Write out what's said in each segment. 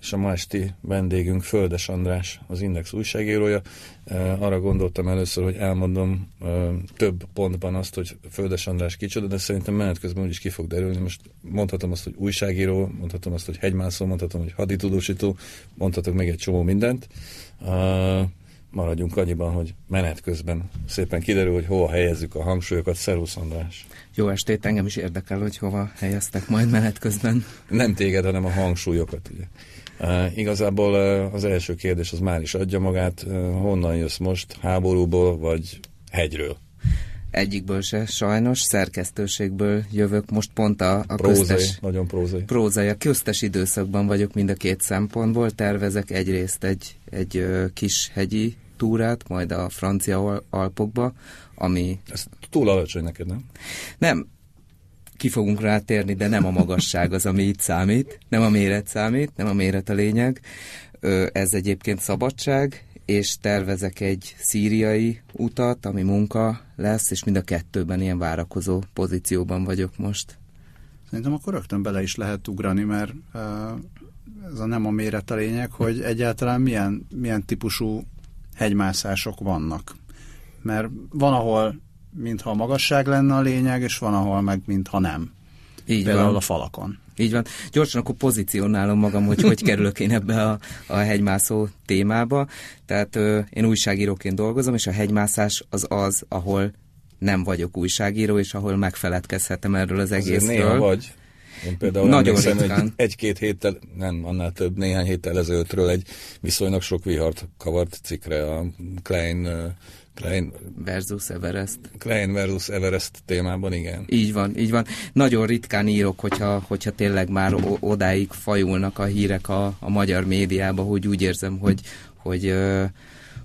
és a ma esti vendégünk Földes András, az Index újságírója. Arra gondoltam először, hogy elmondom több pontban azt, hogy Földes András kicsoda, de szerintem menet közben úgyis ki fog derülni. Most mondhatom azt, hogy újságíró, mondhatom azt, hogy hegymászó, mondhatom, hogy haditudósító, mondhatok még egy csomó mindent. Maradjunk annyiban, hogy menet közben szépen kiderül, hogy hova helyezzük a hangsúlyokat. Szerusz András! Jó estét, engem is érdekel, hogy hova helyeztek majd menet közben. Nem téged, hanem a hangsúlyokat, ugye. Uh, igazából uh, az első kérdés az már is adja magát. Uh, honnan jössz most? Háborúból vagy hegyről? Egyikből se, sajnos, szerkesztőségből jövök. Most pont a, a prózai, köztes... nagyon prózai. Prózai, a köztes időszakban vagyok mind a két szempontból. Tervezek egyrészt egy, egy kis hegyi túrát, majd a francia Alpokba, ami... Ez túl alacsony neked, nem? Nem, ki fogunk rátérni, de nem a magasság az, ami itt számít, nem a méret számít, nem a méret a lényeg. Ez egyébként szabadság, és tervezek egy szíriai utat, ami munka lesz, és mind a kettőben ilyen várakozó pozícióban vagyok most. Szerintem akkor rögtön bele is lehet ugrani, mert ez a nem a méret a lényeg, hogy egyáltalán milyen, milyen típusú hegymászások vannak. Mert van, ahol mintha a magasság lenne a lényeg, és van, ahol meg mintha nem. Így Például van. a falakon. Így van. Gyorsan akkor pozícionálom magam, hogy hogy kerülök én ebbe a, a hegymászó témába. Tehát ö, én újságíróként dolgozom, és a hegymászás az az, ahol nem vagyok újságíró, és ahol megfeledkezhetem erről az egészről. Azért néha vagy. Én például Nagyon ritkán. Egy, egy-két héttel, nem, annál több, néhány héttel ezelőttről egy viszonylag sok vihart kavart cikre a Klein Klein versus Everest. Klein versus Everest témában, igen. Így van, így van. Nagyon ritkán írok, hogyha, hogyha tényleg már odáig fajulnak a hírek a, a magyar médiába, hogy úgy érzem, hogy, hogy hogy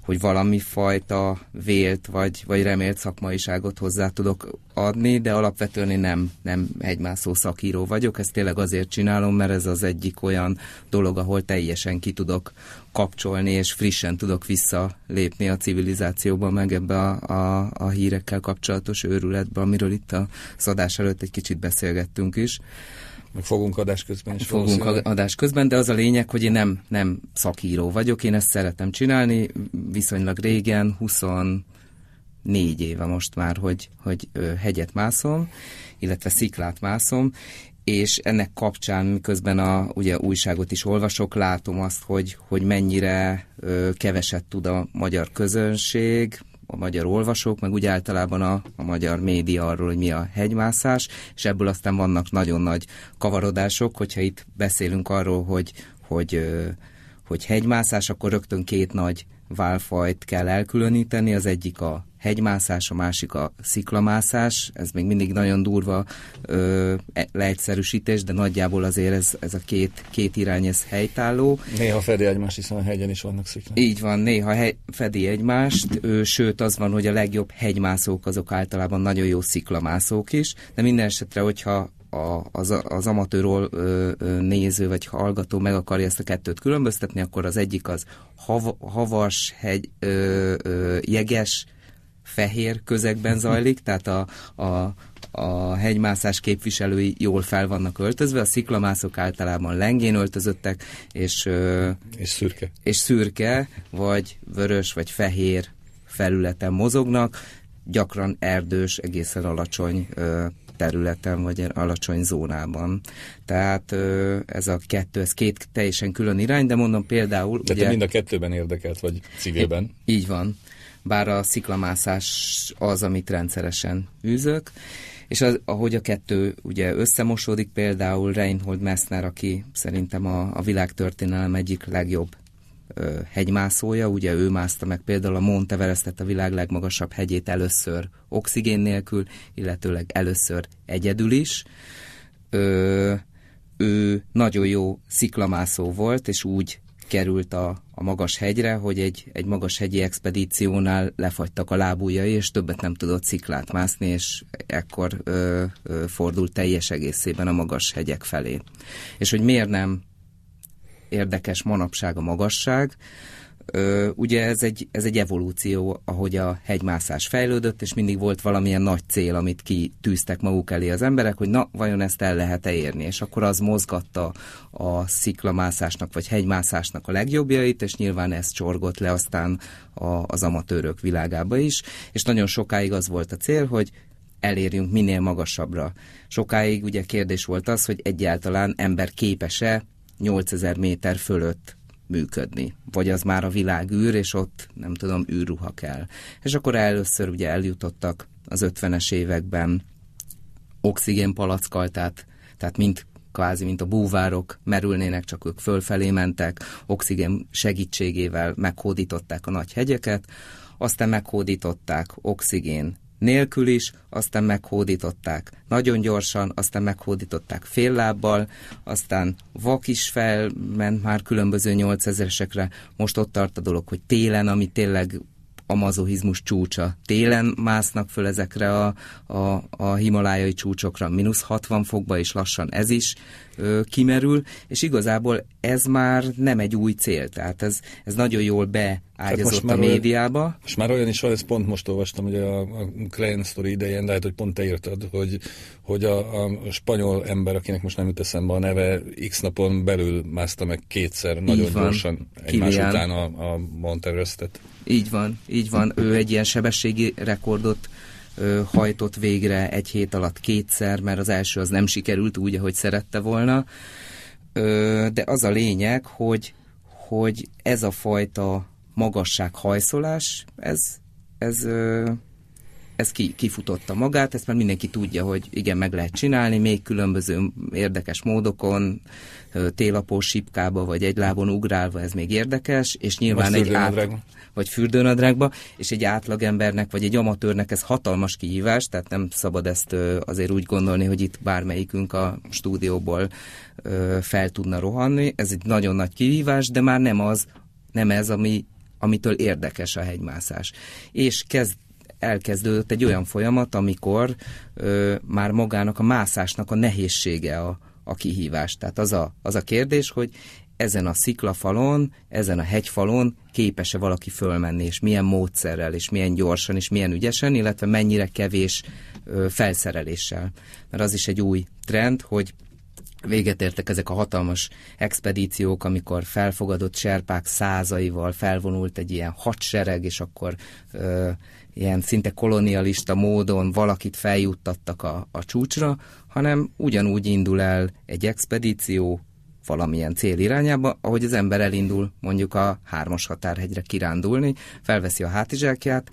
valami fajta vélt vagy, vagy remélt szakmaiságot hozzá tudok adni, de alapvetően én nem, nem egymászó szakíró vagyok, ezt tényleg azért csinálom, mert ez az egyik olyan dolog, ahol teljesen ki tudok kapcsolni, és frissen tudok visszalépni a civilizációba, meg ebbe a, a, a hírekkel kapcsolatos őrületbe, amiről itt a szadás előtt egy kicsit beszélgettünk is. Meg fogunk adás közben is. Fogunk adás közben, de az a lényeg, hogy én nem, nem szakíró vagyok, én ezt szeretem csinálni, viszonylag régen, 24 éve most már, hogy, hogy hegyet mászom, illetve sziklát mászom, és ennek kapcsán, miközben a ugye, újságot is olvasok, látom azt, hogy, hogy mennyire ö, keveset tud a magyar közönség, a magyar olvasók, meg úgy általában a, a magyar média arról, hogy mi a hegymászás, és ebből aztán vannak nagyon nagy kavarodások, hogyha itt beszélünk arról, hogy, hogy, hogy hegymászás, akkor rögtön két nagy válfajt kell elkülöníteni, az egyik a hegymászás, a másik a sziklamászás, ez még mindig nagyon durva ö, e, leegyszerűsítés, de nagyjából azért ez, ez a két, két irány, ez helytálló. Néha fedi egymást, hiszen a hegyen is vannak sziklák. Így van, néha hely, fedi egymást, ö, sőt az van, hogy a legjobb hegymászók azok általában nagyon jó sziklamászók is, de minden esetre, hogyha a, az, az amatőr ö, ö, néző vagy hallgató meg akarja ezt a kettőt különböztetni, akkor az egyik az hav, havas, hegy, ö, ö, jeges, fehér közegben zajlik, tehát a, a, a hegymászás képviselői jól fel vannak öltözve, a sziklamászok általában lengén öltözöttek, és, és szürke. És szürke, vagy vörös, vagy fehér felületen mozognak, gyakran erdős, egészen alacsony területen, vagy alacsony zónában. Tehát ez a kettő, ez két teljesen külön irány, de mondom például... De ugye, te mind a kettőben érdekelt vagy civilben. Így van. Bár a sziklamászás az, amit rendszeresen űzök, és az, ahogy a kettő ugye összemosódik, például Reinhold Messner, aki szerintem a, a világtörténelem egyik legjobb ö, hegymászója, ugye ő mászta meg például a Mount Everestet, a világ legmagasabb hegyét először oxigén nélkül, illetőleg először egyedül is. Ö, ő nagyon jó sziklamászó volt, és úgy került a, a magas hegyre, hogy egy, egy magas hegyi expedíciónál lefagytak a lábújai, és többet nem tudott sziklát mászni, és ekkor ö, ö, fordult teljes egészében a magas hegyek felé. És hogy miért nem érdekes manapság a magasság, Ugye ez egy, ez egy evolúció, ahogy a hegymászás fejlődött, és mindig volt valamilyen nagy cél, amit kitűztek maguk elé az emberek, hogy na, vajon ezt el lehet-e érni, és akkor az mozgatta a sziklamászásnak, vagy hegymászásnak a legjobbjait, és nyilván ez csorgott le aztán a, az amatőrök világába is, és nagyon sokáig az volt a cél, hogy elérjünk minél magasabbra. Sokáig ugye kérdés volt az, hogy egyáltalán ember képes-e 8000 méter fölött működni. Vagy az már a világ űr, és ott nem tudom, űrruha kell. És akkor először ugye eljutottak az 50-es években oxigénpalackaltát, tehát mint kvázi, mint a búvárok merülnének, csak ők fölfelé mentek, oxigén segítségével meghódították a nagy hegyeket, aztán meghódították oxigén nélkül is, aztán meghódították. Nagyon gyorsan, aztán meghódították fél lábbal, aztán vak is felment már különböző 8000-esekre, most ott tart a dolog, hogy télen, ami tényleg a mazohizmus csúcsa. Télen másznak föl ezekre a, a, a himalájai csúcsokra, mínusz 60 fokba, és lassan ez is ö, kimerül, és igazából ez már nem egy új cél, tehát ez, ez nagyon jól beágyazott a médiába. Olyan, most már olyan is van, ezt pont most olvastam, hogy a, a Klein Story idején, de hát, hogy pont te írtad, hogy, hogy a, a spanyol ember, akinek most nem jut eszembe a neve, x napon belül mászta meg kétszer, nagyon van. gyorsan egymás Kilian. után a, a Mount Everestet. Így van, így van. Ő egy ilyen sebességi rekordot ö, hajtott végre egy hét alatt kétszer, mert az első az nem sikerült úgy, ahogy szerette volna. Ö, de az a lényeg, hogy, hogy ez a fajta magassághajszolás, ez, ez, ez ki, kifutotta magát, ezt már mindenki tudja, hogy igen, meg lehet csinálni, még különböző érdekes módokon, télapós sipkába, vagy egy lábon ugrálva, ez még érdekes, és nyilván egy át vagy fürdőnadrágba, és egy átlagembernek, vagy egy amatőrnek ez hatalmas kihívás, tehát nem szabad ezt azért úgy gondolni, hogy itt bármelyikünk a stúdióból fel tudna rohanni. Ez egy nagyon nagy kihívás, de már nem az, nem ez, ami, amitől érdekes a hegymászás. És kezd elkezdődött egy olyan folyamat, amikor ö, már magának a mászásnak a nehézsége a, a kihívás. Tehát az a, az a kérdés, hogy ezen a sziklafalon, ezen a hegyfalon képes-e valaki fölmenni, és milyen módszerrel, és milyen gyorsan, és milyen ügyesen, illetve mennyire kevés ö, felszereléssel. Mert az is egy új trend, hogy véget értek ezek a hatalmas expedíciók, amikor felfogadott serpák százaival felvonult egy ilyen hadsereg, és akkor ö, ilyen szinte kolonialista módon valakit feljuttattak a, a csúcsra, hanem ugyanúgy indul el egy expedíció valamilyen cél irányába, ahogy az ember elindul mondjuk a hármas határhegyre kirándulni, felveszi a hátizsákját,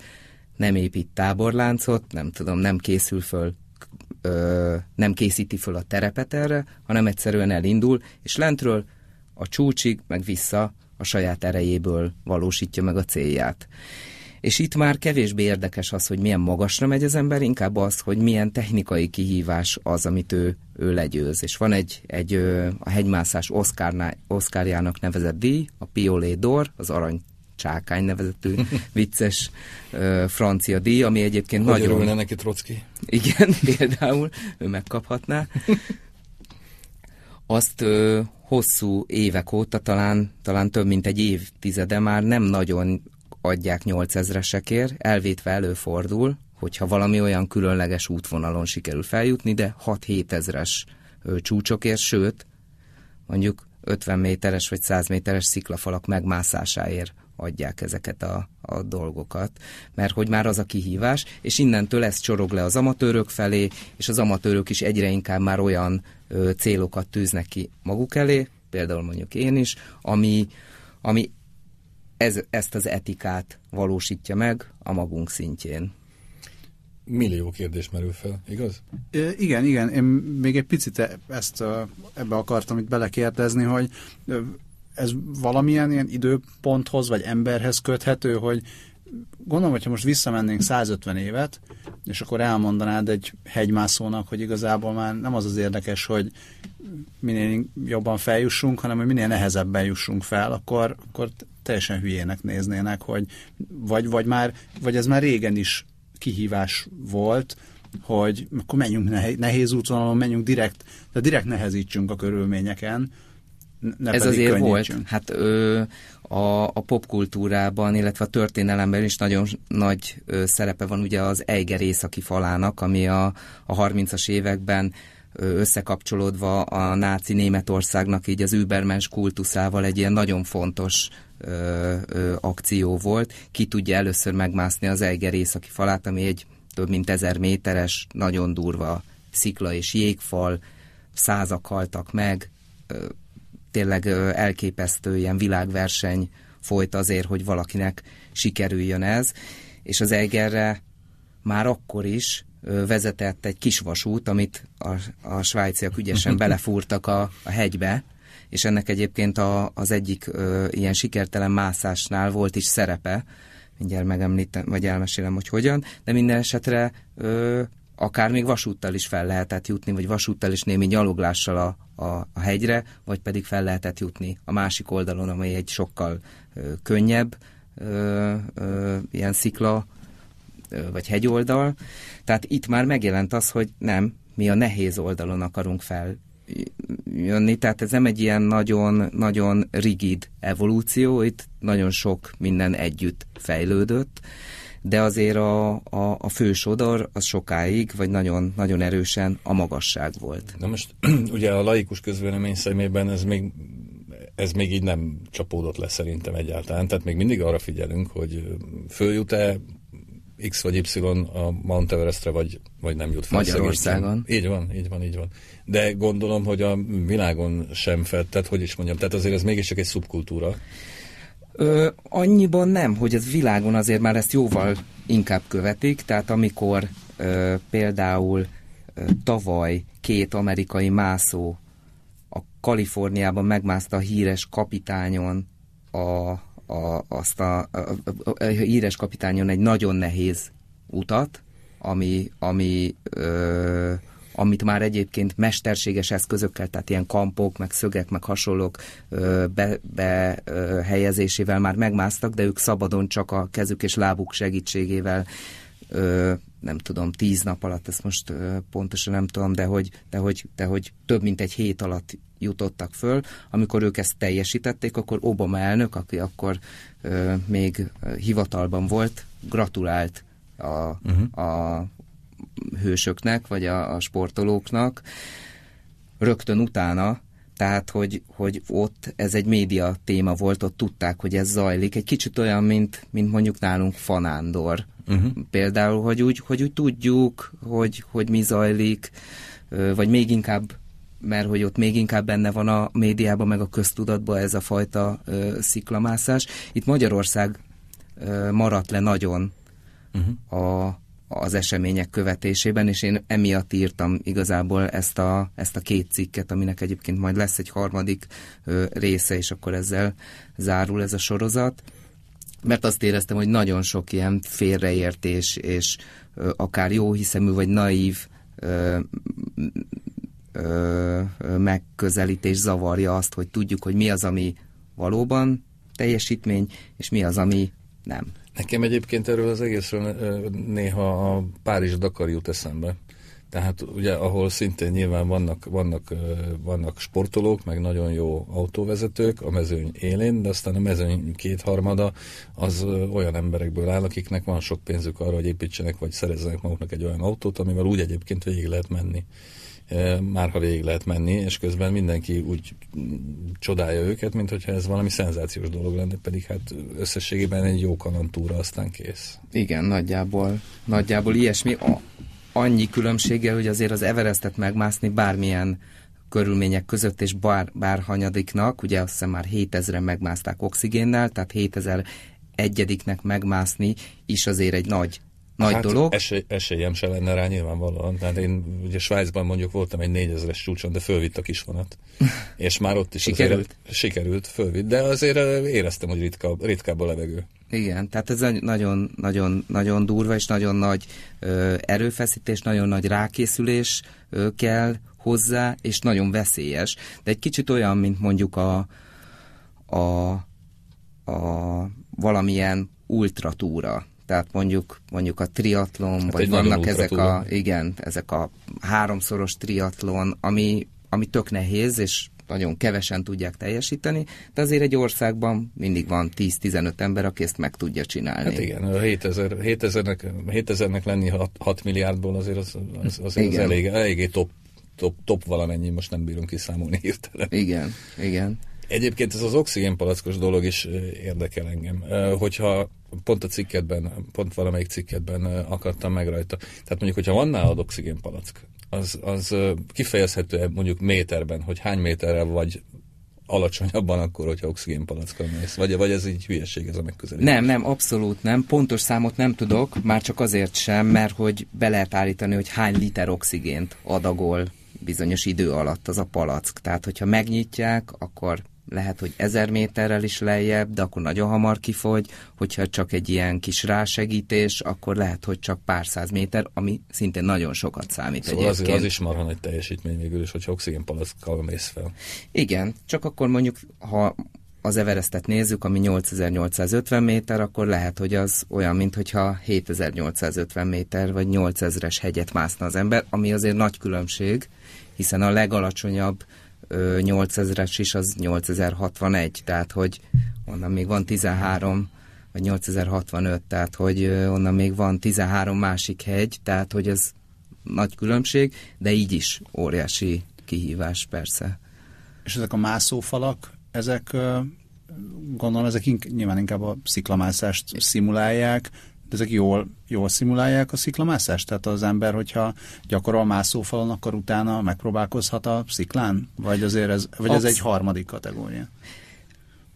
nem épít táborláncot, nem tudom, nem készül föl, ö, nem készíti föl a terepet erre, hanem egyszerűen elindul, és lentről a csúcsig, meg vissza a saját erejéből valósítja meg a célját. És itt már kevésbé érdekes az, hogy milyen magasra megy az ember, inkább az, hogy milyen technikai kihívás az, amit ő, ő legyőz. És van egy, egy a hegymászás Oscarjának nevezett díj, a Piolé d'Or, az arany csákány nevezetű vicces ö, francia díj, ami egyébként hogy nagyon... Hogy neki Trotsky? Igen, például ő megkaphatná. Azt ö, hosszú évek óta, talán, talán több mint egy évtizede már nem nagyon adják 8000-esekért, elvétve előfordul, hogyha valami olyan különleges útvonalon sikerül feljutni, de 6-7 ezres csúcsokért, sőt, mondjuk 50 méteres vagy 100 méteres sziklafalak megmászásáért adják ezeket a, a dolgokat, mert hogy már az a kihívás, és innentől ez csorog le az amatőrök felé, és az amatőrök is egyre inkább már olyan ö, célokat tűznek ki maguk elé, például mondjuk én is, ami, ami ez, ezt az etikát valósítja meg a magunk szintjén. Millió kérdés merül fel, igaz? I igen, igen. Én még egy picit e- ezt ebbe akartam itt belekérdezni, hogy ez valamilyen ilyen időponthoz vagy emberhez köthető, hogy gondolom, hogyha most visszamennénk 150 évet, és akkor elmondanád egy hegymászónak, hogy igazából már nem az az érdekes, hogy minél jobban feljussunk, hanem hogy minél nehezebben jussunk fel, akkor, akkor teljesen hülyének néznének, hogy vagy, vagy, már, vagy ez már régen is kihívás volt, hogy akkor menjünk nehéz útvonalon, menjünk direkt, de direkt nehezítsünk a körülményeken, ne Ez azért könnyítsünk. volt. Hát ö, a, a popkultúrában, illetve a történelemben is nagyon nagy ö, szerepe van ugye az Eiger északi falának, ami a, a 30-as években ö, összekapcsolódva a náci Németországnak így az übermens kultuszával egy ilyen nagyon fontos ö, ö, akció volt. Ki tudja először megmászni az Eiger északi falát, ami egy több mint ezer méteres, nagyon durva szikla és jégfal, százak haltak meg, tényleg elképesztő ilyen világverseny folyt azért, hogy valakinek sikerüljön ez, és az Eigerre már akkor is vezetett egy kis vasút, amit a, a svájciak ügyesen belefúrtak a, a hegybe, és ennek egyébként a, az egyik ö, ilyen sikertelen mászásnál volt is szerepe, mindjárt megemlítem, vagy elmesélem, hogy hogyan, de minden esetre ö, akár még vasúttal is fel lehetett jutni, vagy vasúttal is némi gyaloglással a, a, a hegyre, vagy pedig fel lehetett jutni a másik oldalon, amely egy sokkal ö, könnyebb ö, ö, ilyen szikla, ö, vagy hegyoldal. Tehát itt már megjelent az, hogy nem, mi a nehéz oldalon akarunk fel jönni, tehát ez nem egy ilyen nagyon, nagyon rigid evolúció, itt nagyon sok minden együtt fejlődött, de azért a, a, a fő sodor az sokáig, vagy nagyon, nagyon erősen a magasság volt. Na most ugye a laikus közvélemény szemében ez még ez még így nem csapódott le szerintem egyáltalán. Tehát még mindig arra figyelünk, hogy följut-e X vagy Y a Mount Everestre, vagy, vagy nem jut fel. Magyarországon. Így van, így van, így van. De gondolom, hogy a világon sem fed, tehát hogy is mondjam, tehát azért ez mégiscsak egy szubkultúra. Ö, annyiban nem, hogy ez világon azért már ezt jóval inkább követik, tehát amikor ö, például ö, tavaly két amerikai mászó a Kaliforniában megmászta a híres kapitányon a, a, azt a, a, a, a híres kapitányon egy nagyon nehéz utat, ami, ami ö, amit már egyébként mesterséges eszközökkel, tehát ilyen kampok, meg szögek, meg hasonlók behelyezésével be, már megmásztak, de ők szabadon csak a kezük és lábuk segítségével nem tudom, tíz nap alatt, ezt most pontosan nem tudom, de hogy, de, hogy, de hogy több mint egy hét alatt jutottak föl. Amikor ők ezt teljesítették, akkor Obama elnök, aki akkor még hivatalban volt, gratulált a, uh-huh. a hősöknek, vagy a, a sportolóknak, rögtön utána, tehát, hogy, hogy ott ez egy média téma volt, ott tudták, hogy ez zajlik. Egy kicsit olyan, mint, mint mondjuk nálunk Fanándor. Uh-huh. Például, hogy úgy, hogy úgy tudjuk, hogy, hogy mi zajlik, vagy még inkább mert hogy ott még inkább benne van a médiában, meg a köztudatban ez a fajta ö, sziklamászás. Itt Magyarország ö, maradt le nagyon uh-huh. a, az események követésében, és én emiatt írtam igazából ezt a, ezt a két cikket, aminek egyébként majd lesz egy harmadik ö, része, és akkor ezzel zárul ez a sorozat. Mert azt éreztem, hogy nagyon sok ilyen félreértés, és ö, akár jó hiszemű, vagy naív ö, ö, megközelítés zavarja azt, hogy tudjuk, hogy mi az, ami valóban teljesítmény, és mi az, ami nem. Nekem egyébként erről az egészről néha a Párizs-Dakar jut eszembe. Tehát ugye, ahol szintén nyilván vannak, vannak, vannak sportolók, meg nagyon jó autóvezetők a mezőny élén, de aztán a mezőny kétharmada az olyan emberekből áll, akiknek van sok pénzük arra, hogy építsenek, vagy szerezzenek maguknak egy olyan autót, amivel úgy egyébként végig lehet menni már ha végig lehet menni, és közben mindenki úgy csodálja őket, mint hogyha ez valami szenzációs dolog lenne, pedig hát összességében egy jó kanantúra, aztán kész. Igen, nagyjából, nagyjából ilyesmi. A, annyi különbséggel, hogy azért az Everestet megmászni bármilyen körülmények között, és bár, bárhanyadiknak, ugye azt hiszem már 7000-en megmászták oxigénnel, tehát 7000 egyediknek megmászni is azért egy nagy nagy hát dolog. Esély, esélyem se lenne rá nyilvánvalóan. Tehát én ugye Svájcban mondjuk voltam egy négyezeres csúcson, de fölvitt a kisvonat. És már ott is sikerült. Azért, sikerült, fölvitt, de azért éreztem, hogy ritka, ritkább a levegő. Igen, tehát ez nagyon, nagyon, nagyon durva és nagyon nagy ö, erőfeszítés, nagyon nagy rákészülés ö, kell hozzá, és nagyon veszélyes. De egy kicsit olyan, mint mondjuk a, a, a valamilyen ultratúra. Tehát mondjuk, mondjuk a triatlon, hát vagy vannak ezek a, igen, ezek a háromszoros triatlon, ami, ami tök nehéz, és nagyon kevesen tudják teljesíteni, de azért egy országban mindig van 10-15 ember, aki ezt meg tudja csinálni. Hát igen, 7000, 7000-nek, 7000-nek lenni 6, 6 milliárdból azért az, az, az, az elég, eléggé top, top, top valamennyi, most nem bírunk kiszámolni hirtelen. Igen, igen. Egyébként ez az oxigénpalackos dolog is érdekel engem. Hogyha pont a cikketben, pont valamelyik cikketben akadtam meg rajta. Tehát mondjuk, hogyha van nálad oxigénpalack, az, az kifejezhető mondjuk méterben, hogy hány méterrel vagy alacsonyabban akkor, hogyha oxigénpalackkal mész? Vagy, vagy ez így hülyeség ez a megközelítés? Nem, nem, abszolút nem. Pontos számot nem tudok, már csak azért sem, mert hogy be lehet állítani, hogy hány liter oxigént adagol bizonyos idő alatt az a palack. Tehát, hogyha megnyitják, akkor lehet, hogy ezer méterrel is lejjebb, de akkor nagyon hamar kifogy, hogyha csak egy ilyen kis rásegítés, akkor lehet, hogy csak pár száz méter, ami szintén nagyon sokat számít szóval egyébként. Az, az is marha nagy teljesítmény végül is, hogyha oxigénpalackkal mész fel. Igen, csak akkor mondjuk, ha az Everestet nézzük, ami 8850 méter, akkor lehet, hogy az olyan, mintha 7850 méter vagy 8000-es hegyet mászna az ember, ami azért nagy különbség, hiszen a legalacsonyabb 8000-es is az 8061, tehát hogy onnan még van 13 vagy 8065, tehát hogy onnan még van 13 másik hegy, tehát hogy ez nagy különbség, de így is óriási kihívás persze. És ezek a mászófalak, ezek gondolom ezek ink- nyilván inkább a sziklamászást szimulálják, ezek jól, jól szimulálják a sziklamászást? Tehát az ember, hogyha gyakorol mászófalon, akkor utána megpróbálkozhat a sziklán? Vagy azért ez, vagy ez egy harmadik kategória?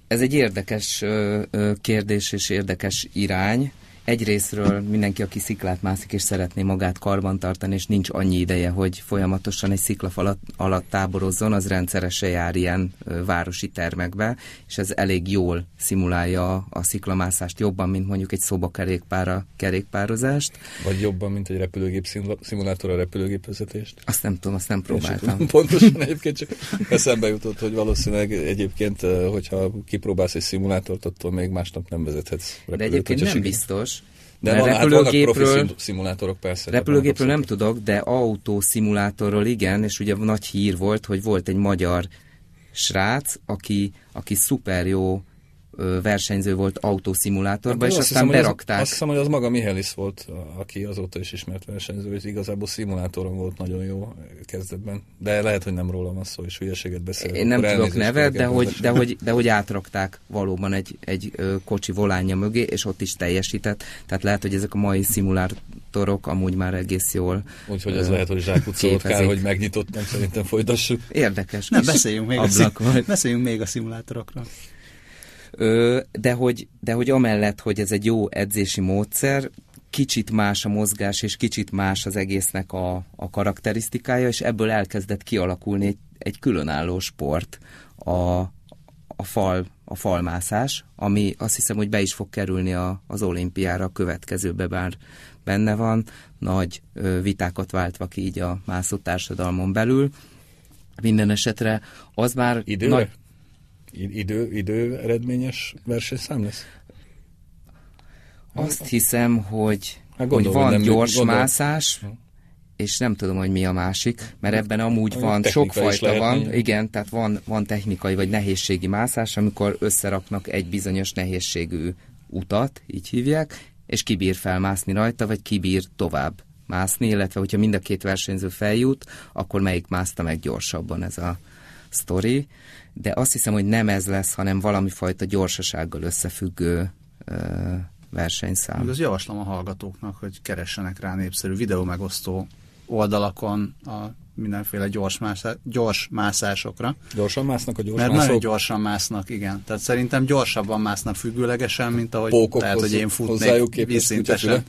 Ez egy érdekes ö, ö, kérdés és érdekes irány egyrésztről mindenki, aki sziklát mászik és szeretné magát karban tartani, és nincs annyi ideje, hogy folyamatosan egy sziklafal alatt táborozzon, az rendszeresen jár ilyen városi termekbe, és ez elég jól szimulálja a sziklamászást jobban, mint mondjuk egy szobakerékpára kerékpározást. Vagy jobban, mint egy repülőgép szimulátor a repülőgépvezetést? Azt nem tudom, azt nem próbáltam. Pontosan egyébként csak eszembe jutott, hogy valószínűleg egyébként, hogyha kipróbálsz egy szimulátort, attól még másnap nem vezethetsz repülőt. De egyébként nem biztos, de van, repülőgépről, hát szimulátorok persze. Repülőgépről nem tudok, de autószimulátorról igen, és ugye nagy hír volt, hogy volt egy magyar srác, aki, aki szuper jó versenyző volt autószimulátorban, hát, és aztán hiszem, berakták. Az, azt hiszem, hogy az maga Mihelis volt, aki azóta is ismert versenyző, és igazából szimulátoron volt nagyon jó kezdetben. De lehet, hogy nem rólam az szó, és hülyeséget beszél. Én nem tudok nevet, de hogy, de, hogy, de hogy átrakták valóban egy, egy kocsi volánja mögé, és ott is teljesített. Tehát lehet, hogy ezek a mai szimulátorok amúgy már egész jól Úgyhogy ez lehet, hogy zsákutcolót kár, hogy megnyitottam, szerintem folytassuk. Érdekes. Nem, beszéljünk még, a, szim- beszéljünk még a szimulátorokról. De hogy, de hogy amellett, hogy ez egy jó edzési módszer, kicsit más a mozgás, és kicsit más az egésznek a, a karakterisztikája, és ebből elkezdett kialakulni egy, egy különálló sport, a, a fal, a falmászás, ami azt hiszem, hogy be is fog kerülni a, az olimpiára a következőbe, bár benne van, nagy ö, vitákat váltva ki így a mászó társadalmon belül. Minden esetre az már... Időre? Nagy, idő, idő eredményes versenyszám lesz? Azt hiszem, hogy, hát gondolom, hogy van nem gyors gondolom. mászás, és nem tudom, hogy mi a másik, mert ebben amúgy a van, sokfajta van, lehet, igen, tehát van, van technikai vagy nehézségi mászás, amikor összeraknak egy bizonyos nehézségű utat, így hívják, és kibír felmászni rajta, vagy kibír tovább mászni, illetve hogyha mind a két versenyző feljut, akkor melyik mászta meg gyorsabban ez a sztori de azt hiszem, hogy nem ez lesz, hanem valami fajta gyorsasággal összefüggő ö, versenyszám. Még az javaslom a hallgatóknak, hogy keressenek rá népszerű videómegosztó oldalakon a mindenféle gyors, mászá, gyors mászásokra. Gyorsan másznak a gyors Mert mászok? nagyon gyorsan másznak, igen. Tehát szerintem gyorsabban másznak függőlegesen, mint ahogy Pókokhoz, lehet, hogy én futnék vízszintesen.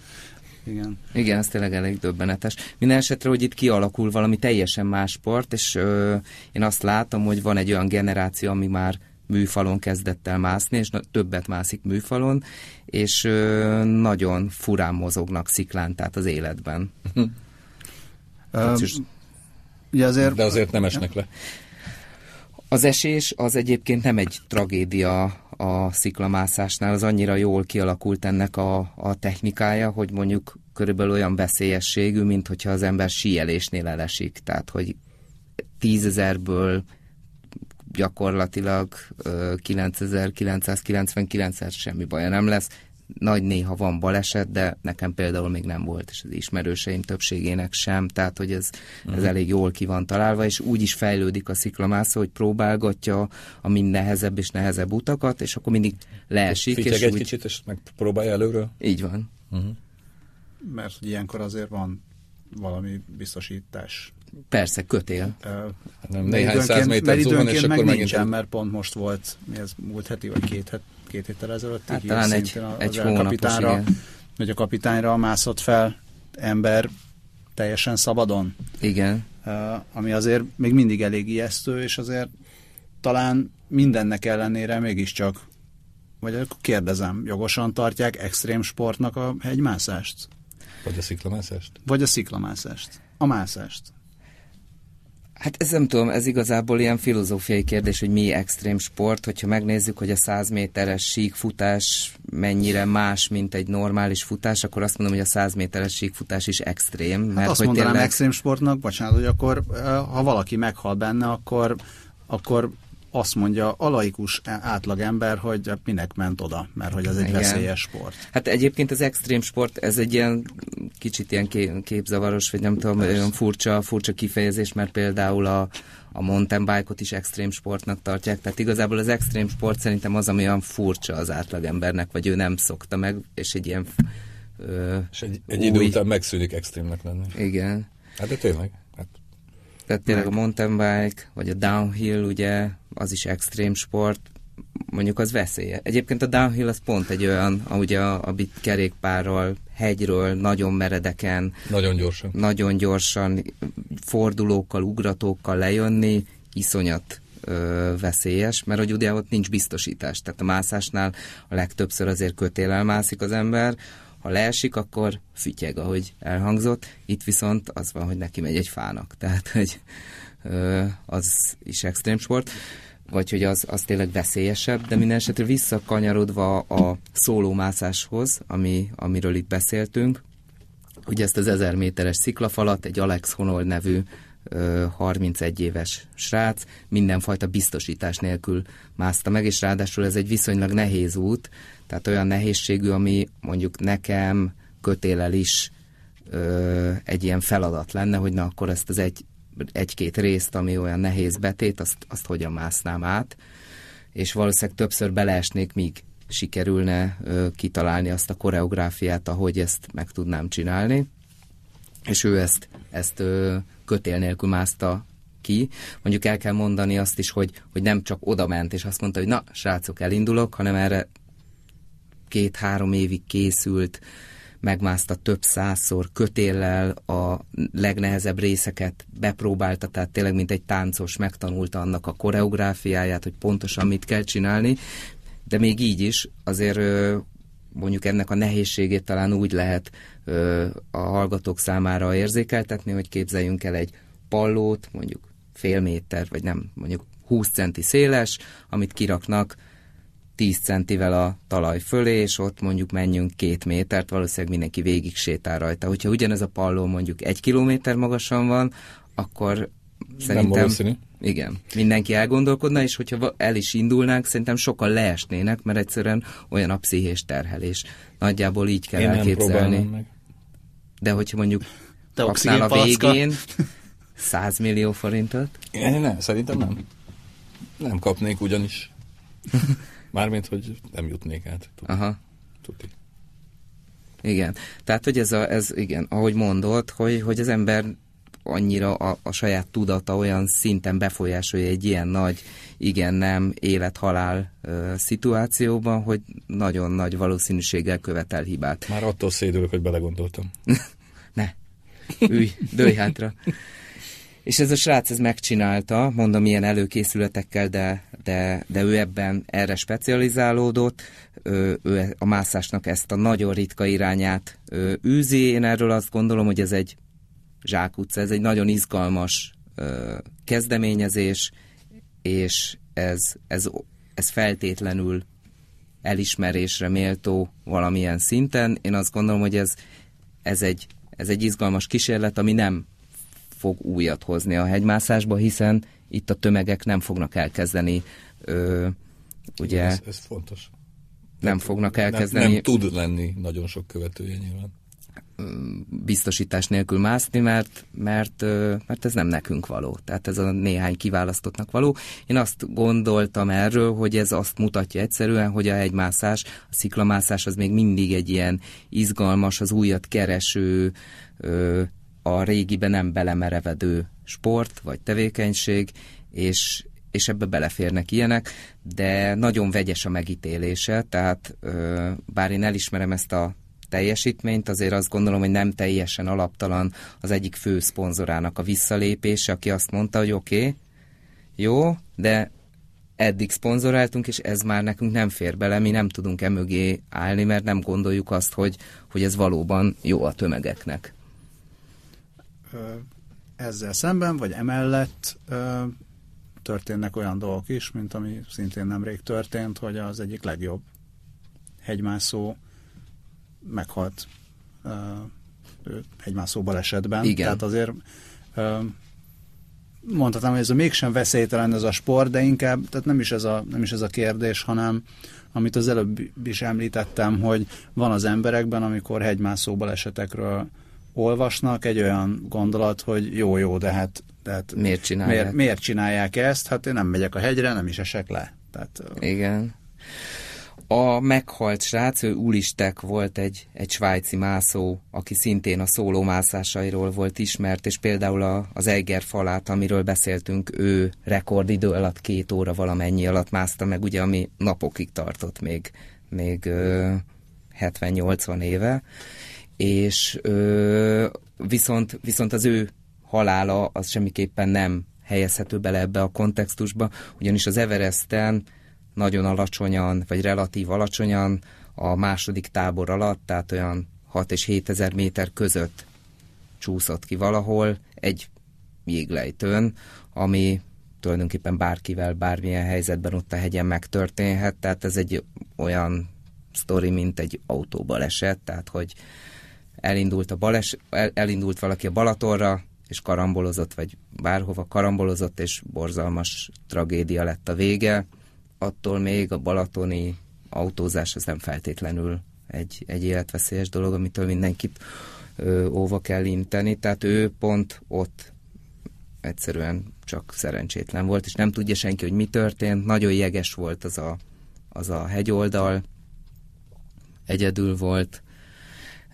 Igen. Igen, ez tényleg elég döbbenetes. Minden esetre, hogy itt kialakul valami teljesen más sport, és ö, én azt látom, hogy van egy olyan generáció, ami már műfalon kezdett el mászni, és többet mászik műfalon, és ö, nagyon furán mozognak sziklán, tehát az életben. Uh, ugye azért... De azért nem esnek le. Az esés az egyébként nem egy tragédia a sziklamászásnál, az annyira jól kialakult ennek a, a technikája, hogy mondjuk körülbelül olyan veszélyességű, mint hogyha az ember síelésnél elesik. Tehát, hogy tízezerből gyakorlatilag 9999-szer semmi baja nem lesz. Nagy néha van baleset, de nekem például még nem volt, és az ismerőseim többségének sem, tehát hogy ez, ez mhm. elég jól ki van találva, és úgy is fejlődik a sziklamászó, hogy próbálgatja a mind nehezebb és nehezebb utakat, és akkor mindig leesik. Fityeg és egy úgy... kicsit, és megpróbálja előről? Így van. Uh-huh. Mert ilyenkor azért van valami biztosítás Persze, kötél. Uh, nem, néhány száz méter zuhan, és akkor meg nincsen, mert pont most volt, mi ez múlt heti, vagy két, het, két héttel ezelőtt. Hát talán egy, egy kapitányra, Hogy a kapitányra mászott fel ember teljesen szabadon. Igen. Ami azért még mindig elég ijesztő, és azért talán mindennek ellenére mégiscsak, vagy akkor kérdezem, jogosan tartják extrém sportnak a hegymászást? Vagy a sziklamászást? Vagy a sziklamászást. A mászást. Hát ez nem tudom, ez igazából ilyen filozófiai kérdés, hogy mi extrém sport, hogyha megnézzük, hogy a 100 méteres síkfutás mennyire más, mint egy normális futás, akkor azt mondom, hogy a 100 méteres síkfutás is extrém. Hát mert hát azt hogy mondanám tényleg... extrém sportnak, bocsánat, hogy akkor ha valaki meghal benne, akkor, akkor azt mondja a laikus átlagember, hogy minek ment oda, mert hogy ez egy Igen. veszélyes sport. Hát egyébként az extrém sport, ez egy ilyen kicsit ilyen képzavaros, vagy nem tudom, olyan furcsa, furcsa kifejezés, mert például a, a mountain bike-ot is extrém sportnak tartják, tehát igazából az extrém sport szerintem az, ami olyan furcsa az átlagembernek, vagy ő nem szokta meg, és egy ilyen ö, És egy, egy új... idő után megszűnik extrémnek lenni. Igen. Hát de tényleg. Hát tehát tényleg a mountain bike, vagy a downhill, ugye, az is extrém sport, mondjuk az veszélye. Egyébként a downhill az pont egy olyan, ahogy a, a kerékpárral, hegyről, nagyon meredeken, nagyon gyorsan, nagyon gyorsan, fordulókkal, ugratókkal lejönni, iszonyat ö, veszélyes, mert hogy ugye ott nincs biztosítás. Tehát a mászásnál a legtöbbször azért kötélel mászik az ember, ha leesik, akkor fütyeg, ahogy elhangzott. Itt viszont az van, hogy neki megy egy fának. Tehát, hogy ö, az is extrém sport vagy hogy az, az tényleg veszélyesebb, de minden esetre visszakanyarodva a szólómászáshoz, ami, amiről itt beszéltünk, ugye ezt az 1000 méteres sziklafalat egy Alex Honnold nevű 31 éves srác mindenfajta biztosítás nélkül mászta meg, és ráadásul ez egy viszonylag nehéz út, tehát olyan nehézségű, ami mondjuk nekem kötélel is ö, egy ilyen feladat lenne, hogy na akkor ezt az egy, egy-két részt, ami olyan nehéz betét, azt, azt hogyan másznám át, és valószínűleg többször beleesnék, míg sikerülne ö, kitalálni azt a koreográfiát, ahogy ezt meg tudnám csinálni. És ő ezt, ezt ö, kötél nélkül mászta ki. Mondjuk el kell mondani azt is, hogy, hogy nem csak oda ment, és azt mondta, hogy na, srácok, elindulok, hanem erre két-három évig készült, megmászta több százszor kötéllel a legnehezebb részeket bepróbálta, tehát tényleg mint egy táncos megtanulta annak a koreográfiáját, hogy pontosan mit kell csinálni, de még így is azért mondjuk ennek a nehézségét talán úgy lehet a hallgatók számára érzékeltetni, hogy képzeljünk el egy pallót, mondjuk fél méter, vagy nem, mondjuk 20 centi széles, amit kiraknak 10 centivel a talaj fölé, és ott mondjuk menjünk két métert, valószínűleg mindenki végig sétál rajta. Hogyha ugyanez a palló mondjuk egy kilométer magasan van, akkor szerintem... Nem igen, mindenki elgondolkodna, és hogyha el is indulnánk, szerintem sokan leesnének, mert egyszerűen olyan a pszichés terhelés. Nagyjából így kell Én elképzelni. Meg. De hogyha mondjuk Te kapnál a végén 100 millió forintot? Én nem, szerintem nem. Nem kapnék ugyanis. Mármint, hogy nem jutnék át. Tuti. Aha. Tuti. Igen. Tehát, hogy ez, a, ez igen, ahogy mondod, hogy, hogy az ember annyira a, a saját tudata olyan szinten befolyásolja egy ilyen nagy igen-nem élet-halál ö, szituációban, hogy nagyon nagy valószínűséggel követel hibát. Már attól szédülök, hogy belegondoltam. ne, ülj, dőj hátra. És ez a srác ez megcsinálta, mondom ilyen előkészületekkel, de, de, de ő ebben erre specializálódott, ő, ő a mászásnak ezt a nagyon ritka irányát ő, űzi. Én erről azt gondolom, hogy ez egy zsákutca, ez egy nagyon izgalmas ö, kezdeményezés, és ez, ez, ez feltétlenül elismerésre méltó valamilyen szinten. Én azt gondolom, hogy ez, ez, egy, ez egy izgalmas kísérlet, ami nem fog újat hozni a hegymászásba, hiszen itt a tömegek nem fognak elkezdeni ö, ugye... Ez, ez fontos. Nem fognak elkezdeni... Nem, nem tud lenni nagyon sok követője nyilván biztosítás nélkül mászni, mert, mert, mert ez nem nekünk való. Tehát ez a néhány kiválasztottnak való. Én azt gondoltam erről, hogy ez azt mutatja egyszerűen, hogy a hegymászás, a sziklamászás az még mindig egy ilyen izgalmas, az újat kereső, a régibe nem belemerevedő sport vagy tevékenység, és, és ebbe beleférnek ilyenek, de nagyon vegyes a megítélése, tehát bár én elismerem ezt a teljesítményt, azért azt gondolom, hogy nem teljesen alaptalan az egyik fő szponzorának a visszalépése, aki azt mondta, hogy oké, okay, jó, de eddig szponzoráltunk, és ez már nekünk nem fér bele, mi nem tudunk emögé állni, mert nem gondoljuk azt, hogy, hogy ez valóban jó a tömegeknek. Ezzel szemben, vagy emellett történnek olyan dolgok is, mint ami szintén nemrég történt, hogy az egyik legjobb hegymászó meghalt uh, egymászó balesetben. Igen. Tehát azért mondhatom, hogy ez a mégsem veszélytelen ez a sport, de inkább, tehát nem is ez a, nem is ez a kérdés, hanem amit az előbb is említettem, hogy van az emberekben, amikor hegymászó balesetekről olvasnak, egy olyan gondolat, hogy jó-jó, de hát, de hát miért, csinálják? Miért, miért csinálják ezt? Hát én nem megyek a hegyre, nem is esek le. Tehát, Igen. A meghalt srác, ő Ulistek volt egy, egy svájci mászó, aki szintén a szóló mászásairól volt ismert, és például a, az Eiger falát, amiről beszéltünk, ő rekordidő alatt két óra valamennyi alatt mászta meg, ugye, ami napokig tartott még, még 70-80 éve, és ö, viszont, viszont az ő halála az semmiképpen nem helyezhető bele ebbe a kontextusba, ugyanis az Everesten nagyon alacsonyan, vagy relatív alacsonyan a második tábor alatt, tehát olyan 6 és 7 ezer méter között csúszott ki valahol egy jéglejtőn, ami tulajdonképpen bárkivel, bármilyen helyzetben ott a hegyen megtörténhet, tehát ez egy olyan sztori, mint egy autóbaleset, tehát hogy elindult, a bales, el, elindult valaki a Balatonra, és karambolozott, vagy bárhova karambolozott, és borzalmas tragédia lett a vége attól még a balatoni autózás az nem feltétlenül egy, egy életveszélyes dolog, amitől mindenkit ö, óva kell inteni. Tehát ő pont ott egyszerűen csak szerencsétlen volt, és nem tudja senki, hogy mi történt. Nagyon jeges volt az a, az a hegyoldal, egyedül volt,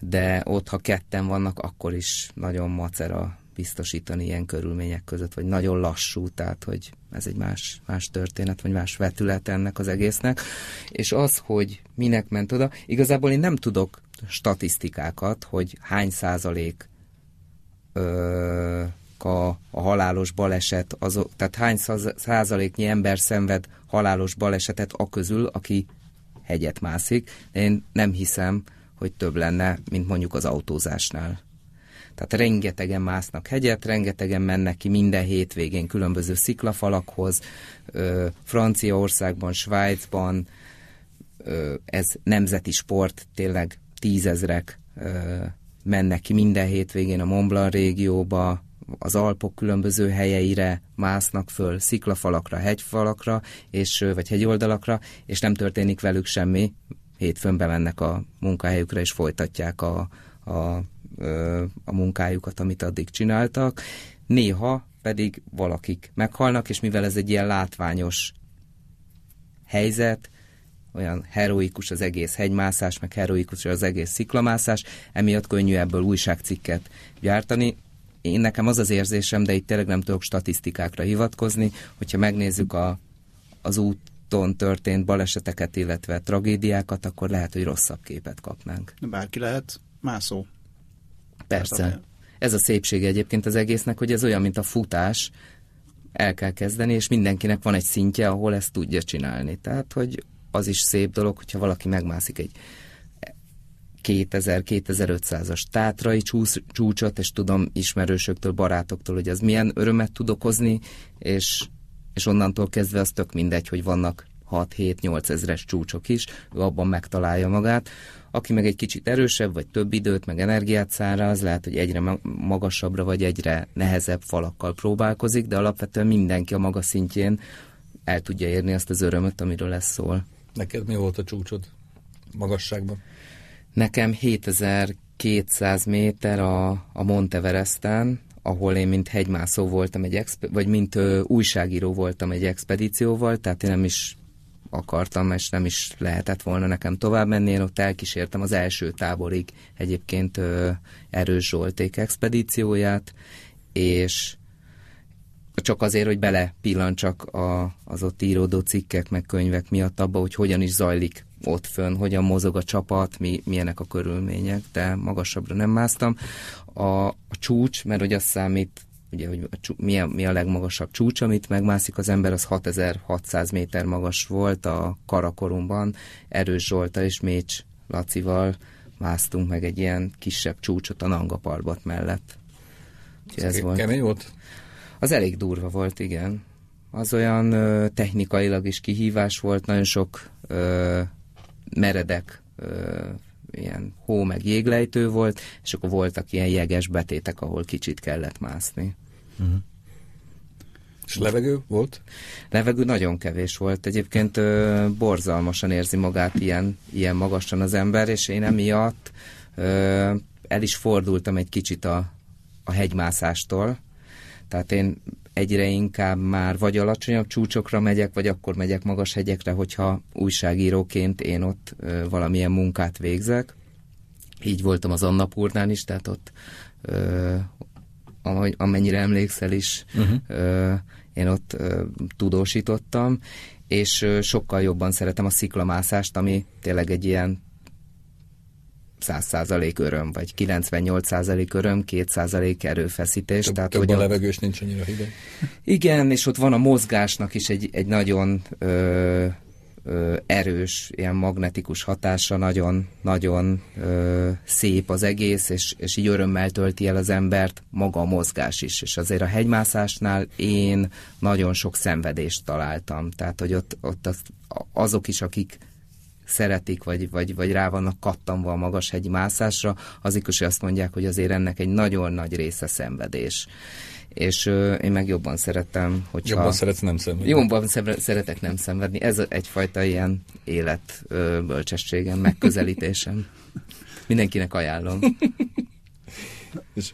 de ott, ha ketten vannak, akkor is nagyon macera biztosítani ilyen körülmények között, vagy nagyon lassú, tehát hogy ez egy más, más történet, vagy más vetület ennek az egésznek. És az, hogy minek ment oda, igazából én nem tudok statisztikákat, hogy hány százalék ö, a, a halálos baleset, azok, tehát hány százaléknyi ember szenved halálos balesetet a közül, aki hegyet mászik. Én nem hiszem, hogy több lenne, mint mondjuk az autózásnál. Tehát rengetegen másznak hegyet, rengetegen mennek ki minden hétvégén különböző sziklafalakhoz. Franciaországban, Svájcban ez nemzeti sport, tényleg tízezrek mennek ki minden hétvégén a Mont Blanc régióba, az Alpok különböző helyeire másznak föl, sziklafalakra, hegyfalakra, és, vagy hegyoldalakra, és nem történik velük semmi. Hétfőn bemennek a munkahelyükre, és folytatják a, a a munkájukat, amit addig csináltak. Néha pedig valakik meghalnak, és mivel ez egy ilyen látványos helyzet, olyan heroikus az egész hegymászás, meg heroikus az egész sziklamászás, emiatt könnyű ebből újságcikket gyártani. én nekem az az érzésem, de itt tényleg nem tudok statisztikákra hivatkozni, hogyha megnézzük a, az úton történt baleseteket, illetve tragédiákat, akkor lehet, hogy rosszabb képet kapnánk. Bárki lehet mászó. Persze. Ez a szépsége egyébként az egésznek, hogy ez olyan, mint a futás, el kell kezdeni, és mindenkinek van egy szintje, ahol ezt tudja csinálni. Tehát, hogy az is szép dolog, hogyha valaki megmászik egy 2000-2500-as tátrai csúcsot, és tudom ismerősöktől, barátoktól, hogy az milyen örömet tud okozni, és, és onnantól kezdve az tök mindegy, hogy vannak 6-7-8 ezres csúcsok is, ő abban megtalálja magát. Aki meg egy kicsit erősebb, vagy több időt, meg energiát szára, az lehet, hogy egyre magasabbra, vagy egyre nehezebb falakkal próbálkozik, de alapvetően mindenki a maga szintjén el tudja érni azt az örömöt, amiről lesz szól. Neked mi volt a csúcsod magasságban? Nekem 7200 méter a, a Monteveresten, ahol én mint hegymászó voltam egy exp- vagy mint ö, újságíró voltam egy expedícióval, tehát én nem is akartam, és nem is lehetett volna nekem tovább menni. Én ott elkísértem az első táborig egyébként ö, Erős Zsolték expedícióját, és csak azért, hogy bele pillancsak a, az ott íródó cikkek, meg könyvek miatt abba, hogy hogyan is zajlik ott fönn, hogyan mozog a csapat, mi, milyenek a körülmények, de magasabbra nem másztam. A, a csúcs, mert hogy az számít, ugye, hogy a csú, mi, a, mi a legmagasabb csúcs, amit megmászik az ember, az 6600 méter magas volt a Karakorumban, Erős Zsoltal és Mécs Lacival másztunk meg egy ilyen kisebb csúcsot a Nanga Parbat mellett. ez, ez volt. Kemény volt? Az elég durva volt, igen. Az olyan ö, technikailag is kihívás volt, nagyon sok ö, meredek ö, ilyen hó meg jéglejtő volt, és akkor voltak ilyen jeges betétek, ahol kicsit kellett mászni. Uh-huh. És levegő volt? Levegő nagyon kevés volt. Egyébként ö, borzalmasan érzi magát ilyen, ilyen magasan az ember, és én emiatt ö, el is fordultam egy kicsit a, a hegymászástól. Tehát én egyre inkább már vagy alacsonyabb csúcsokra megyek, vagy akkor megyek magas hegyekre, hogyha újságíróként én ott valamilyen munkát végzek. Így voltam az Annapurnán is, tehát ott amennyire emlékszel is, uh-huh. én ott tudósítottam, és sokkal jobban szeretem a sziklamászást, ami tényleg egy ilyen 100% öröm, vagy 98% öröm, 2% erőfeszítés. Több, tehát, több hogy a levegős nincs annyira hideg. Igen, és ott van a mozgásnak is egy, egy nagyon ö, ö, erős, ilyen magnetikus hatása, nagyon, nagyon ö, szép az egész, és, és így örömmel tölti el az embert maga a mozgás is. És azért a hegymászásnál én nagyon sok szenvedést találtam. Tehát, hogy ott, ott az, azok is, akik szeretik, vagy, vagy, vagy rá vannak kattanva a magas hegyi mászásra, azok is azt mondják, hogy azért ennek egy nagyon nagy része szenvedés. És ö, én meg jobban szeretem, hogyha... Jobban szeretsz nem szenvedni. Jobban szeretek nem szenvedni. Ez egyfajta ilyen élet ö, bölcsességem, megközelítésem. Mindenkinek ajánlom. És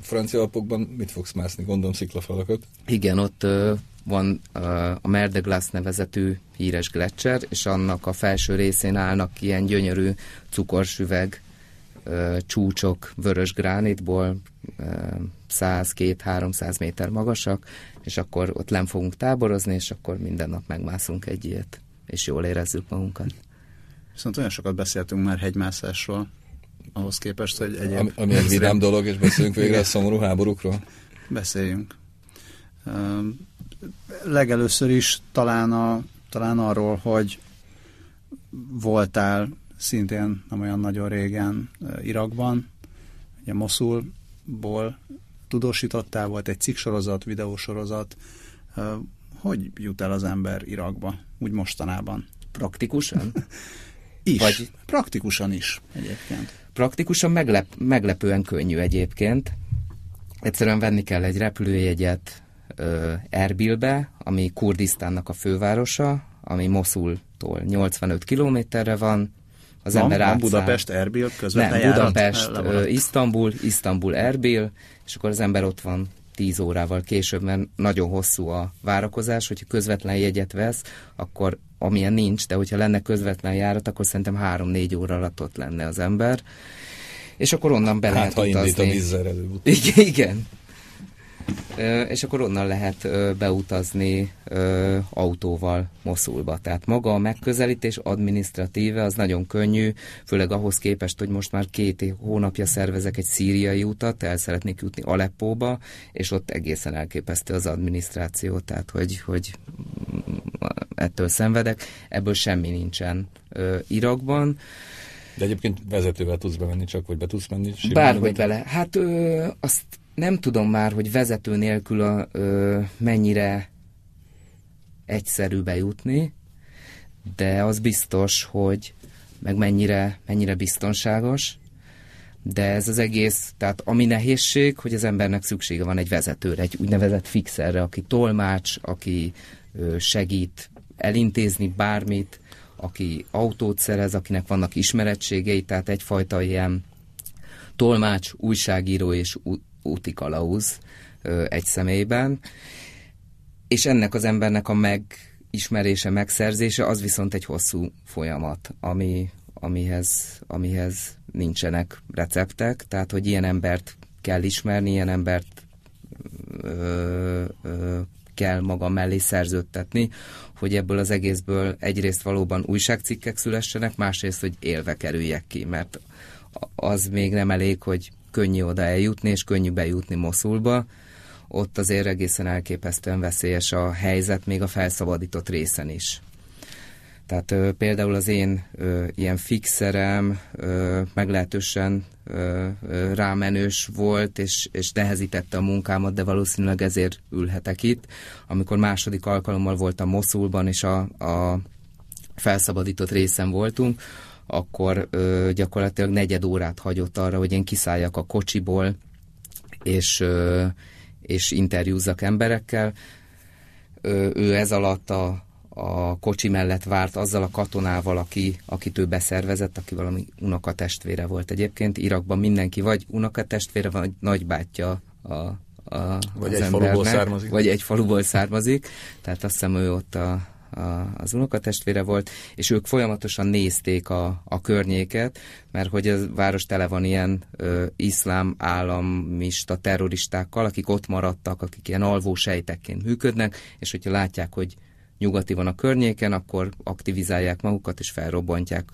francia alpokban mit fogsz mászni? Gondolom sziklafalakat? Igen, ott ö, van a Mer de Glace nevezetű híres gletszer, és annak a felső részén állnak ilyen gyönyörű cukorsüveg csúcsok vörös gránitból, 100-200-300 méter magasak, és akkor ott len fogunk táborozni, és akkor minden nap megmászunk egy ilyet, és jól érezzük magunkat. Viszont olyan sokat beszéltünk már hegymászásról, ahhoz képest, hogy egyéb... Ami, ami egy vidám dolog, és beszélünk végre a szomorú háborúkról? Beszéljünk legelőször is talán, a, talán arról, hogy voltál szintén nem olyan nagyon régen Irakban, ugye Moszulból tudósítottál, volt egy cikksorozat, videósorozat. Hogy jut el az ember Irakba, úgy mostanában? Praktikusan? is. Vagy... Praktikusan is egyébként. Praktikusan meglep, meglepően könnyű egyébként. Egyszerűen venni kell egy repülőjegyet, Erbilbe, ami Kurdisztánnak a fővárosa, ami Moszultól 85 kilométerre van. Az van, ember van Budapest, Erbil közvetlen Nem, Budapest, Isztambul, Isztambul, Erbil, és akkor az ember ott van 10 órával később, mert nagyon hosszú a várakozás, hogyha közvetlen jegyet vesz, akkor amilyen nincs, de hogyha lenne közvetlen járat, akkor szerintem 3-4 óra alatt ott lenne az ember. És akkor onnan be hát, lehet ha utazni. indít a vízzel Igen, igen. És akkor onnan lehet beutazni autóval Moszulba. Tehát maga a megközelítés adminisztratíve az nagyon könnyű, főleg ahhoz képest, hogy most már két hónapja szervezek egy szíriai utat, el szeretnék jutni Aleppóba, és ott egészen elképesztő az adminisztráció, tehát hogy, hogy ettől szenvedek, ebből semmi nincsen Irakban. De egyébként vezetővel tudsz bemenni csak, vagy be tudsz menni? Bárhogy vele. Hát ö, azt nem tudom már, hogy vezető nélkül a, ö, mennyire egyszerű bejutni, de az biztos, hogy meg mennyire, mennyire biztonságos, de ez az egész, tehát ami nehézség, hogy az embernek szüksége van egy vezetőre, egy úgynevezett fixerre, aki tolmács, aki segít elintézni bármit, aki autót szerez, akinek vannak ismerettségei, tehát egyfajta ilyen tolmács, újságíró és úti kalauz egy személyben, és ennek az embernek a megismerése, megszerzése az viszont egy hosszú folyamat, ami, amihez, amihez nincsenek receptek, tehát hogy ilyen embert kell ismerni, ilyen embert ö, ö, kell maga mellé szerződtetni, hogy ebből az egészből egyrészt valóban újságcikkek szülessenek, másrészt, hogy élve kerüljek ki, mert az még nem elég, hogy könnyű oda eljutni, és könnyű bejutni Moszulba. Ott azért egészen elképesztően veszélyes a helyzet, még a felszabadított részen is. Tehát ö, például az én ö, ilyen fixerem ö, meglehetősen ö, ö, rámenős volt, és, és nehezítette a munkámat, de valószínűleg ezért ülhetek itt. Amikor második alkalommal voltam Moszulban, és a, a felszabadított részen voltunk, akkor ö, gyakorlatilag negyed órát hagyott arra, hogy én kiszálljak a kocsiból, és, ö, és interjúzzak emberekkel. Ö, ő ez alatt a, a kocsi mellett várt azzal a katonával, aki, akit ő beszervezett, aki valami unokatestvére volt egyébként. Irakban mindenki vagy unokatestvére, vagy nagybátyja a, a, vagy egy embernek, faluból származik. Vagy egy faluból származik. Tehát azt hiszem ő ott a, a, az unokatestvére volt, és ők folyamatosan nézték a, a környéket, mert hogy a város tele van ilyen ö, iszlám államista terroristákkal, akik ott maradtak, akik ilyen alvó sejtekként működnek, és hogyha látják, hogy nyugati van a környéken, akkor aktivizálják magukat, és felrobbantják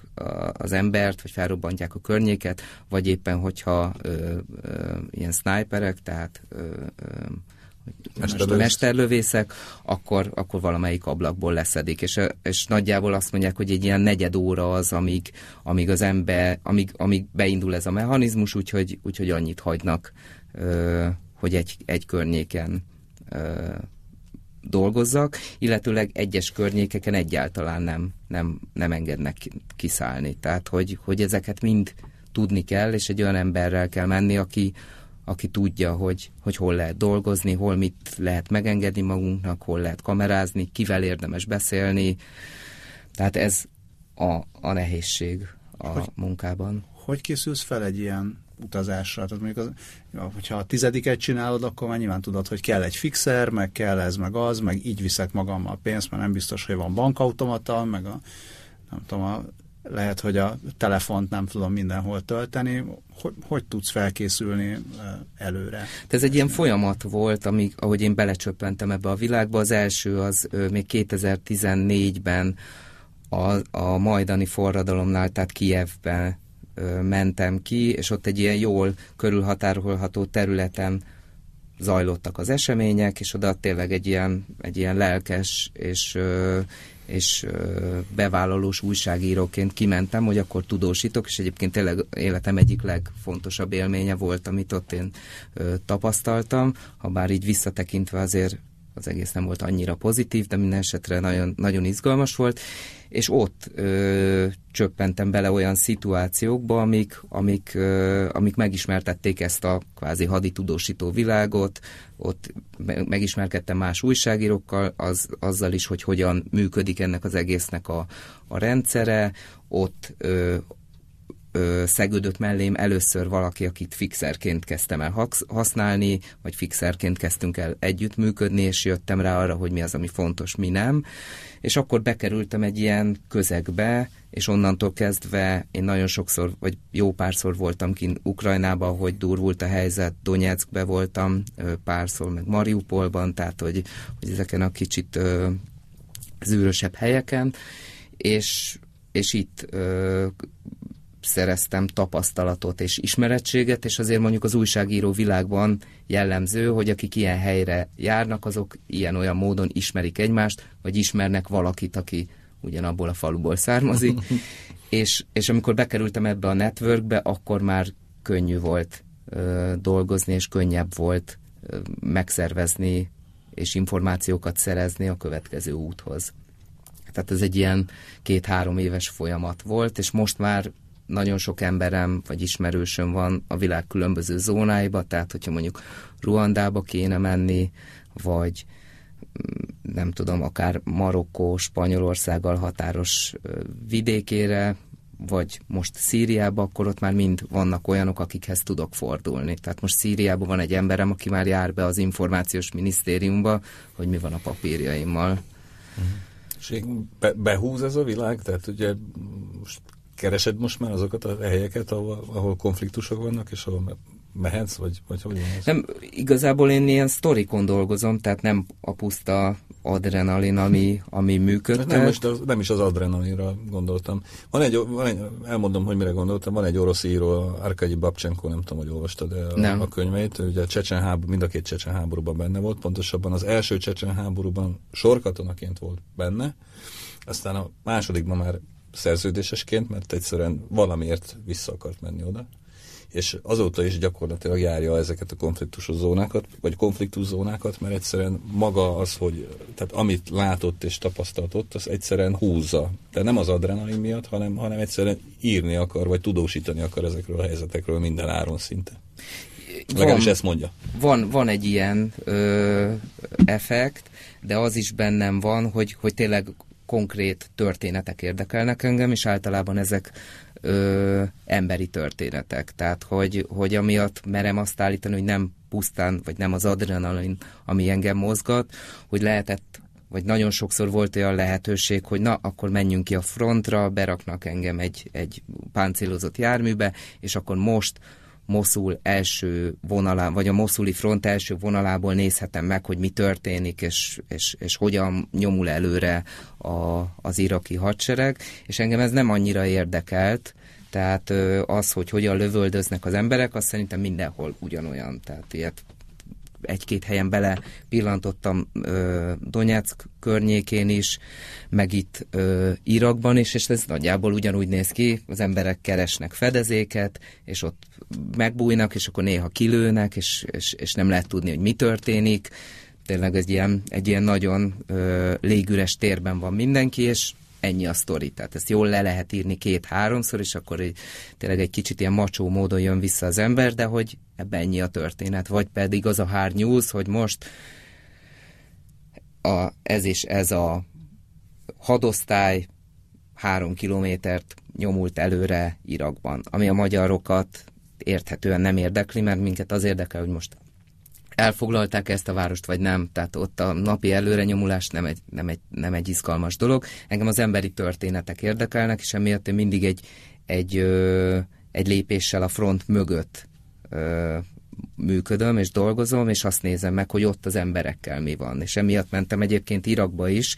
az embert, vagy felrobbantják a környéket, vagy éppen, hogyha ö, ö, ilyen sniperek, tehát ö, ö, mesterlövészek, mesterlövészek akkor, akkor valamelyik ablakból leszedik. És, és nagyjából azt mondják, hogy egy ilyen negyed óra az, amíg, amíg az ember, amíg, amíg beindul ez a mechanizmus, úgyhogy, úgyhogy annyit hagynak, hogy egy, egy környéken dolgozzak, illetőleg egyes környékeken egyáltalán nem, nem, nem engednek kiszállni. Tehát, hogy, hogy ezeket mind tudni kell, és egy olyan emberrel kell menni, aki, aki tudja, hogy, hogy hol lehet dolgozni, hol mit lehet megengedni magunknak, hol lehet kamerázni, kivel érdemes beszélni. Tehát ez a, a nehézség a hogy, munkában. Hogy készülsz fel egy ilyen utazásra? Tehát mondjuk, az, hogyha a tizediket csinálod, akkor már nyilván tudod, hogy kell egy fixer, meg kell ez, meg az, meg így viszek magammal pénzt, mert nem biztos, hogy van bankautomata, meg a nem tudom, a lehet, hogy a telefont nem tudom mindenhol tölteni. Hogy, hogy tudsz felkészülni előre? Ez egy ilyen folyamat volt, amíg, ahogy én belecsöppentem ebbe a világba. Az első az még 2014-ben a, a majdani forradalomnál, tehát Kijevben mentem ki, és ott egy ilyen jól körülhatárolható területen zajlottak az események, és oda tényleg egy ilyen, egy ilyen lelkes és és bevállalós újságíróként kimentem, hogy akkor tudósítok, és egyébként tényleg életem egyik legfontosabb élménye volt, amit ott én tapasztaltam, ha bár így visszatekintve azért az egész nem volt annyira pozitív, de minden esetre nagyon, nagyon izgalmas volt, és ott ö, csöppentem bele olyan szituációkba, amik, amik, ö, amik megismertették ezt a kvázi haditudósító világot, ott megismerkedtem más újságírókkal, az, azzal is, hogy hogyan működik ennek az egésznek a, a rendszere, ott ö, ö, szegődött mellém először valaki, akit fixerként kezdtem el használni, vagy fixerként kezdtünk el együttműködni, és jöttem rá arra, hogy mi az, ami fontos, mi nem. És akkor bekerültem egy ilyen közegbe, és onnantól kezdve én nagyon sokszor, vagy jó párszor voltam kint Ukrajnában, hogy durvult a helyzet, Donetskbe voltam párszor, meg Mariupolban, tehát hogy, hogy ezeken a kicsit zűrösebb helyeken, és, és itt ö, szereztem tapasztalatot és ismerettséget, és azért mondjuk az újságíró világban jellemző, hogy akik ilyen helyre járnak, azok ilyen-olyan módon ismerik egymást, vagy ismernek valakit, aki ugyanabból a faluból származik, és, és amikor bekerültem ebbe a networkbe, akkor már könnyű volt ö, dolgozni, és könnyebb volt ö, megszervezni és információkat szerezni a következő úthoz. Tehát ez egy ilyen két-három éves folyamat volt, és most már nagyon sok emberem vagy ismerősöm van a világ különböző zónáiba, tehát hogyha mondjuk Ruandába kéne menni, vagy mm, nem tudom, akár Marokkó, Spanyolországgal határos vidékére, vagy most Szíriába, akkor ott már mind vannak olyanok, akikhez tudok fordulni. Tehát most Szíriában van egy emberem, aki már jár be az információs minisztériumba, hogy mi van a papírjaimmal. Uh-huh. És be, behúz ez a világ? Tehát ugye most keresed most már azokat a helyeket, ahol, ahol konfliktusok vannak, és ahol mehetsz, vagy, vagy hogy van ez? Nem, igazából én ilyen sztorikon dolgozom, tehát nem a puszta adrenalin, ami, ami működtet. Nem, most az, nem is az adrenalinra gondoltam. Van egy, van egy, elmondom, hogy mire gondoltam, van egy orosz író, Arkady Babcsenko, nem tudom, hogy olvastad de a, nem. a könyveit, ugye a Csecsen háború, mind a két Csecsen háborúban benne volt, pontosabban az első Csecsen háborúban sorkatonaként volt benne, aztán a másodikban már szerződésesként, mert egyszerűen valamiért vissza akart menni oda és azóta is gyakorlatilag járja ezeket a konfliktusos zónákat, vagy konfliktus zónákat, mert egyszerűen maga az, hogy tehát amit látott és tapasztalt ott, az egyszerűen húzza. Tehát nem az adrenalin miatt, hanem, hanem egyszerűen írni akar, vagy tudósítani akar ezekről a helyzetekről minden áron szinte. Legalábbis ezt mondja. Van, van egy ilyen ö, effekt, de az is bennem van, hogy, hogy tényleg konkrét történetek érdekelnek engem, és általában ezek ö, emberi történetek. Tehát, hogy, hogy amiatt merem azt állítani, hogy nem pusztán, vagy nem az adrenalin, ami engem mozgat, hogy lehetett vagy nagyon sokszor volt olyan lehetőség, hogy na, akkor menjünk ki a frontra, beraknak engem egy, egy páncélozott járműbe, és akkor most Moszul első vonalán, vagy a moszuli front első vonalából nézhetem meg, hogy mi történik, és, és, és hogyan nyomul előre a, az iraki hadsereg, és engem ez nem annyira érdekelt, tehát az, hogy hogyan lövöldöznek az emberek, az szerintem mindenhol ugyanolyan. Tehát ilyet egy-két helyen bele pillantottam ö, Donetsk környékén is, meg itt ö, Irakban is, és ez nagyjából ugyanúgy néz ki, az emberek keresnek fedezéket, és ott megbújnak, és akkor néha kilőnek, és, és, és nem lehet tudni, hogy mi történik. Tényleg egy ilyen, egy ilyen nagyon ö, légüres térben van mindenki, és ennyi a sztori. Tehát ezt jól le lehet írni két-háromszor, és akkor tényleg egy kicsit ilyen macsó módon jön vissza az ember, de hogy ebben ennyi a történet. Vagy pedig az a hard news, hogy most a, ez is ez a hadosztály három kilométert nyomult előre Irakban, ami a magyarokat érthetően nem érdekli, mert minket az érdekel, hogy most elfoglalták ezt a várost, vagy nem. Tehát ott a napi előrenyomulás nem egy, nem egy, nem egy izgalmas dolog. Engem az emberi történetek érdekelnek, és emiatt én mindig egy, egy, ö, egy lépéssel a front mögött ö, működöm és dolgozom, és azt nézem meg, hogy ott az emberekkel mi van. És emiatt mentem egyébként Irakba is,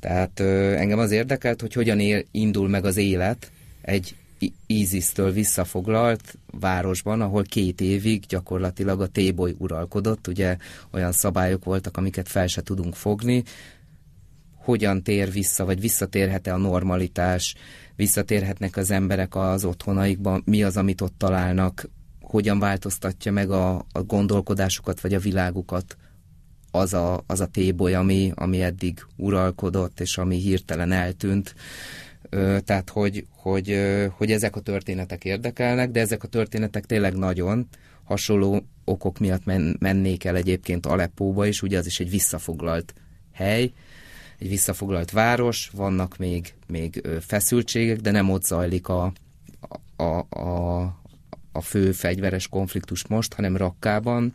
tehát ö, engem az érdekelt, hogy hogyan él, indul meg az élet egy ISIS-től visszafoglalt városban, ahol két évig gyakorlatilag a téboly uralkodott, ugye olyan szabályok voltak, amiket fel se tudunk fogni, hogyan tér vissza, vagy visszatérhet-e a normalitás, visszatérhetnek az emberek az otthonaikba, mi az, amit ott találnak, hogyan változtatja meg a, a gondolkodásukat, vagy a világukat az a, az a téboly, ami, ami eddig uralkodott, és ami hirtelen eltűnt tehát hogy, hogy, hogy ezek a történetek érdekelnek, de ezek a történetek tényleg nagyon hasonló okok miatt men, mennék el egyébként Aleppóba is, ugye az is egy visszafoglalt hely, egy visszafoglalt város, vannak még, még feszültségek, de nem ott zajlik a, a, a, a fő fegyveres konfliktus most, hanem Rakkában,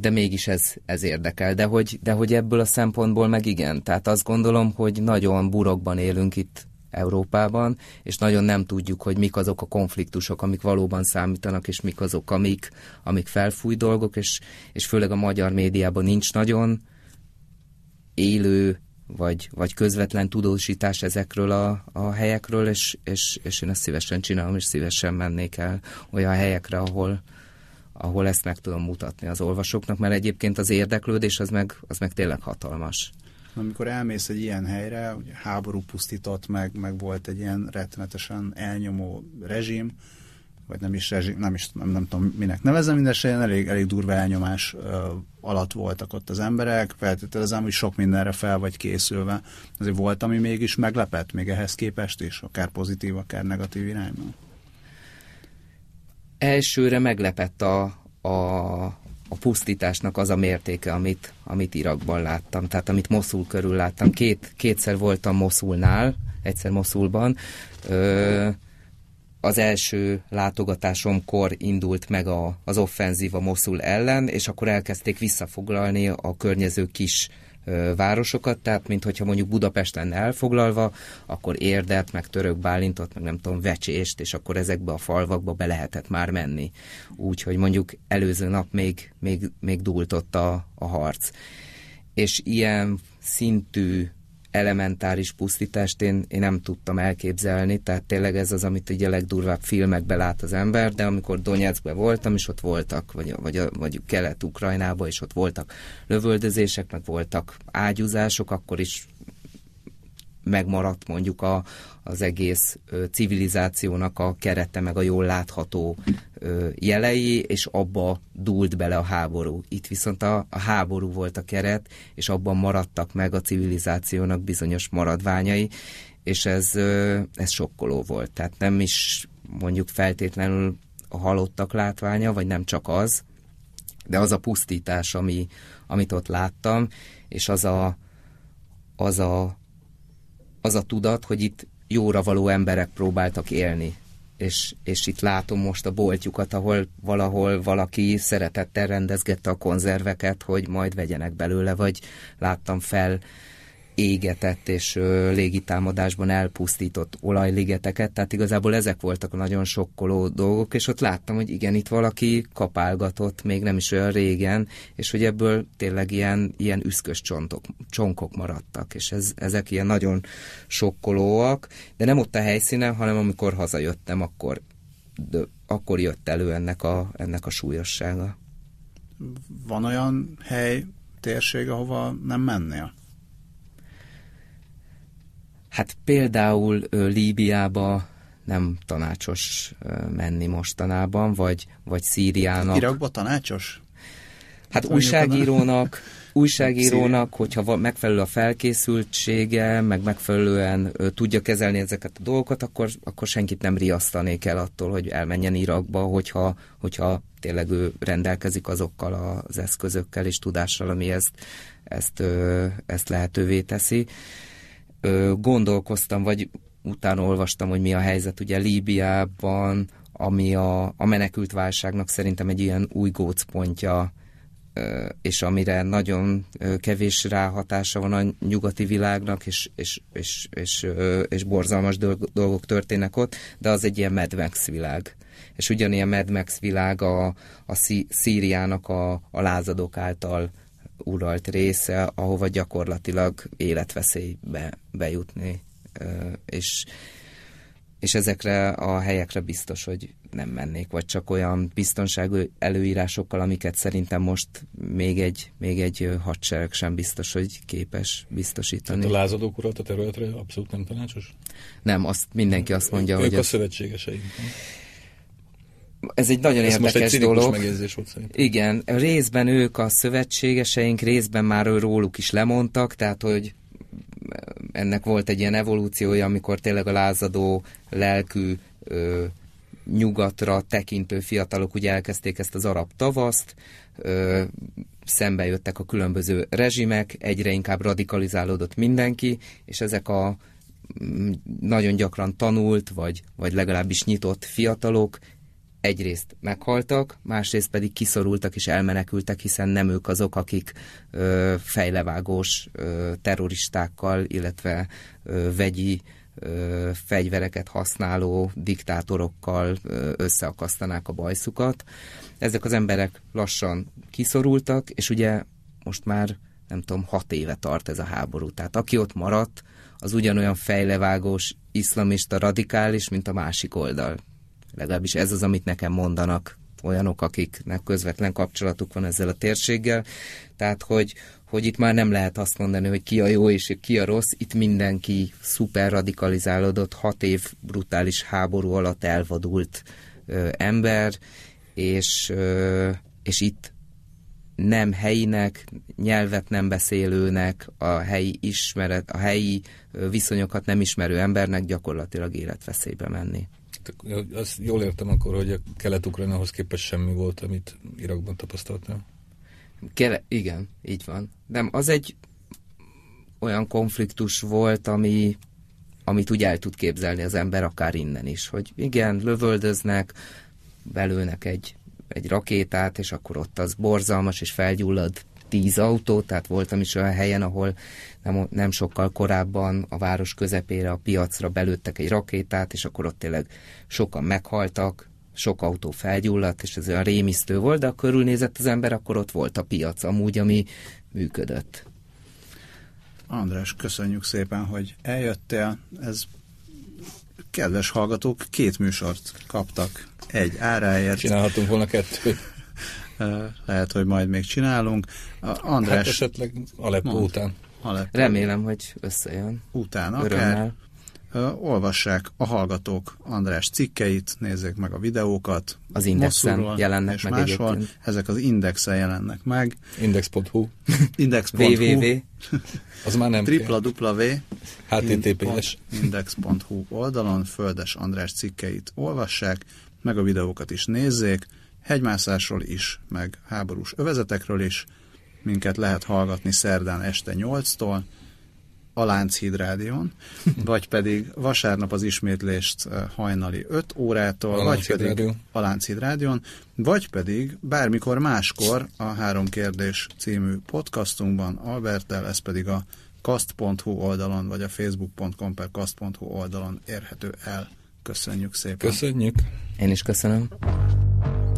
de mégis ez, ez érdekel. De hogy, de hogy ebből a szempontból meg igen. Tehát azt gondolom, hogy nagyon burokban élünk itt Európában, és nagyon nem tudjuk, hogy mik azok a konfliktusok, amik valóban számítanak, és mik azok, amik, amik felfúj dolgok, és, és főleg a magyar médiában nincs nagyon élő vagy, vagy közvetlen tudósítás ezekről a, a helyekről, és, és, és én ezt szívesen csinálom, és szívesen mennék el olyan helyekre, ahol, ahol ezt meg tudom mutatni az olvasóknak, mert egyébként az érdeklődés az meg, az meg tényleg hatalmas. Amikor elmész egy ilyen helyre, ugye háború pusztított meg, meg volt egy ilyen rettenetesen elnyomó rezsim, vagy nem is, rezsim, nem, is nem, nem tudom minek nevezem, mindesetre elég, elég durva elnyomás ö, alatt voltak ott az emberek, feltételezem, hogy sok mindenre fel vagy készülve. Azért volt, ami mégis meglepett, még ehhez képest is, akár pozitív, akár negatív irányban. Elsőre meglepett a, a, a pusztításnak az a mértéke, amit, amit Irakban láttam, tehát amit Moszul körül láttam. Két, kétszer voltam Moszulnál, egyszer Moszulban. Ö, az első látogatásomkor indult meg a, az offenzíva Moszul ellen, és akkor elkezdték visszafoglalni a környező kis városokat, tehát mint hogyha mondjuk Budapest lenne elfoglalva, akkor Érdet, meg Török Bálintot, meg nem tudom, Vecsést, és akkor ezekbe a falvakba be lehetett már menni. Úgyhogy mondjuk előző nap még, még, még dúlt ott a, a harc. És ilyen szintű elementáris pusztítást én, én nem tudtam elképzelni, tehát tényleg ez az, amit ugye a legdurvább filmekben lát az ember, de amikor Donetskben voltam, és ott voltak, vagy, vagy, vagy Kelet-Ukrajnában, és ott voltak lövöldözések, meg voltak ágyúzások, akkor is megmaradt mondjuk a, az egész civilizációnak a kerete, meg a jól látható jelei, és abba dúlt bele a háború. Itt viszont a, a háború volt a keret, és abban maradtak meg a civilizációnak bizonyos maradványai, és ez, ez sokkoló volt. Tehát nem is mondjuk feltétlenül a halottak látványa, vagy nem csak az, de az a pusztítás, ami, amit ott láttam, és az a, az a az a tudat, hogy itt jóra való emberek próbáltak élni. És, és itt látom most a boltjukat, ahol valahol valaki szeretettel rendezgette a konzerveket, hogy majd vegyenek belőle, vagy láttam fel égetett és légitámadásban elpusztított olajligeteket, tehát igazából ezek voltak a nagyon sokkoló dolgok, és ott láttam, hogy igen, itt valaki kapálgatott, még nem is olyan régen, és hogy ebből tényleg ilyen, ilyen üszkös csontok, csonkok maradtak, és ez, ezek ilyen nagyon sokkolóak, de nem ott a helyszínen, hanem amikor hazajöttem, akkor, de, akkor jött elő ennek a, ennek a súlyossága. Van olyan hely, térség, ahova nem mennél? Hát például Líbiába nem tanácsos menni mostanában, vagy, vagy Szíriának. Irakba tanácsos? Hát újságírónak, újságírónak, hogyha megfelelő a felkészültsége, meg megfelelően tudja kezelni ezeket a dolgokat, akkor, akkor senkit nem riasztanék el attól, hogy elmenjen Irakba, hogyha, hogyha tényleg ő rendelkezik azokkal az eszközökkel és tudással, ami ezt, ezt, ezt lehetővé teszi ö, gondolkoztam, vagy utána olvastam, hogy mi a helyzet ugye Líbiában, ami a, a menekült válságnak szerintem egy ilyen új gócpontja, és amire nagyon kevés ráhatása van a nyugati világnak, és, és, és, és, és borzalmas dolgok történnek ott, de az egy ilyen Mad Max világ. És ugyanilyen Mad Max világ a, a Szíriának a, a lázadók által uralt része, ahova gyakorlatilag életveszélybe bejutni, és, és ezekre a helyekre biztos, hogy nem mennék, vagy csak olyan biztonságú előírásokkal, amiket szerintem most még egy, még egy hadsereg sem biztos, hogy képes biztosítani. Tehát a lázadók uralt a területre abszolút nem tanácsos? Nem, azt mindenki azt mondja, ők hogy... Ők a szövetségeseink. Ez egy nagyon Ez érdekes most egy dolog. megjegyzés volt szerintem. Igen, részben ők a szövetségeseink, részben már róluk is lemondtak, tehát hogy ennek volt egy ilyen evolúciója, amikor tényleg a lázadó lelkű ö, nyugatra tekintő fiatalok ugye elkezdték ezt az arab tavaszt, ö, szembe jöttek a különböző rezsimek, egyre inkább radikalizálódott mindenki, és ezek a nagyon gyakran tanult, vagy, vagy legalábbis nyitott fiatalok egyrészt meghaltak, másrészt pedig kiszorultak és elmenekültek, hiszen nem ők azok, akik ö, fejlevágós ö, terroristákkal, illetve ö, vegyi ö, fegyvereket használó diktátorokkal ö, összeakasztanák a bajszukat. Ezek az emberek lassan kiszorultak, és ugye most már nem tudom, hat éve tart ez a háború. Tehát aki ott maradt, az ugyanolyan fejlevágós, iszlamista, radikális, mint a másik oldal. Legalábbis ez az, amit nekem mondanak olyanok, akiknek közvetlen kapcsolatuk van ezzel a térséggel. Tehát, hogy, hogy itt már nem lehet azt mondani, hogy ki a jó és ki a rossz, itt mindenki szuper radikalizálódott, hat év brutális háború alatt elvadult ö, ember, és, ö, és itt nem helyinek, nyelvet nem beszélőnek, a helyi ismeret, a helyi viszonyokat nem ismerő embernek gyakorlatilag életveszélybe menni. Azt jól értem akkor, hogy a kelet-ukrajnához képest semmi volt, amit Irakban tapasztaltam. Kele, igen, így van. Nem, az egy olyan konfliktus volt, ami, amit úgy el tud képzelni az ember akár innen is, hogy igen, lövöldöznek, belőnek egy egy rakétát, és akkor ott az borzalmas, és felgyullad tíz autó, tehát voltam is olyan helyen, ahol nem, nem sokkal korábban a város közepére, a piacra belőttek egy rakétát, és akkor ott tényleg sokan meghaltak, sok autó felgyulladt, és ez olyan rémisztő volt, de ha körülnézett az ember, akkor ott volt a piac amúgy, ami működött. András, köszönjük szépen, hogy eljöttél. Ez kedves hallgatók két műsort kaptak egy áráért. Csinálhatunk volna kettőt. Lehet, hogy majd még csinálunk. András... Hát esetleg Aleppo mond, után. Aleppo. Remélem, hogy összejön. Utána akár. olvassák a hallgatók András cikkeit, nézzék meg a videókat. Az Indexen jelennek és meg máshol. Egyébként. Ezek az Indexen jelennek meg. Index.hu Index.hu www az már nem Tripla dupla V https index.hu oldalon Földes András cikkeit olvassák, meg a videókat is nézzék, hegymászásról is, meg háborús övezetekről is. Minket lehet hallgatni szerdán este 8-tól, a Lánchíd Rádión, vagy pedig vasárnap az ismétlést eh, hajnali 5 órától, a vagy pedig Rádió. a Lánchíd Rádión, vagy pedig bármikor máskor a Három Kérdés című podcastunkban Albertel, ez pedig a kast.hu oldalon, vagy a facebook.com per kast.hu oldalon érhető el. Köszönjük szépen. Köszönjük. Én is köszönöm.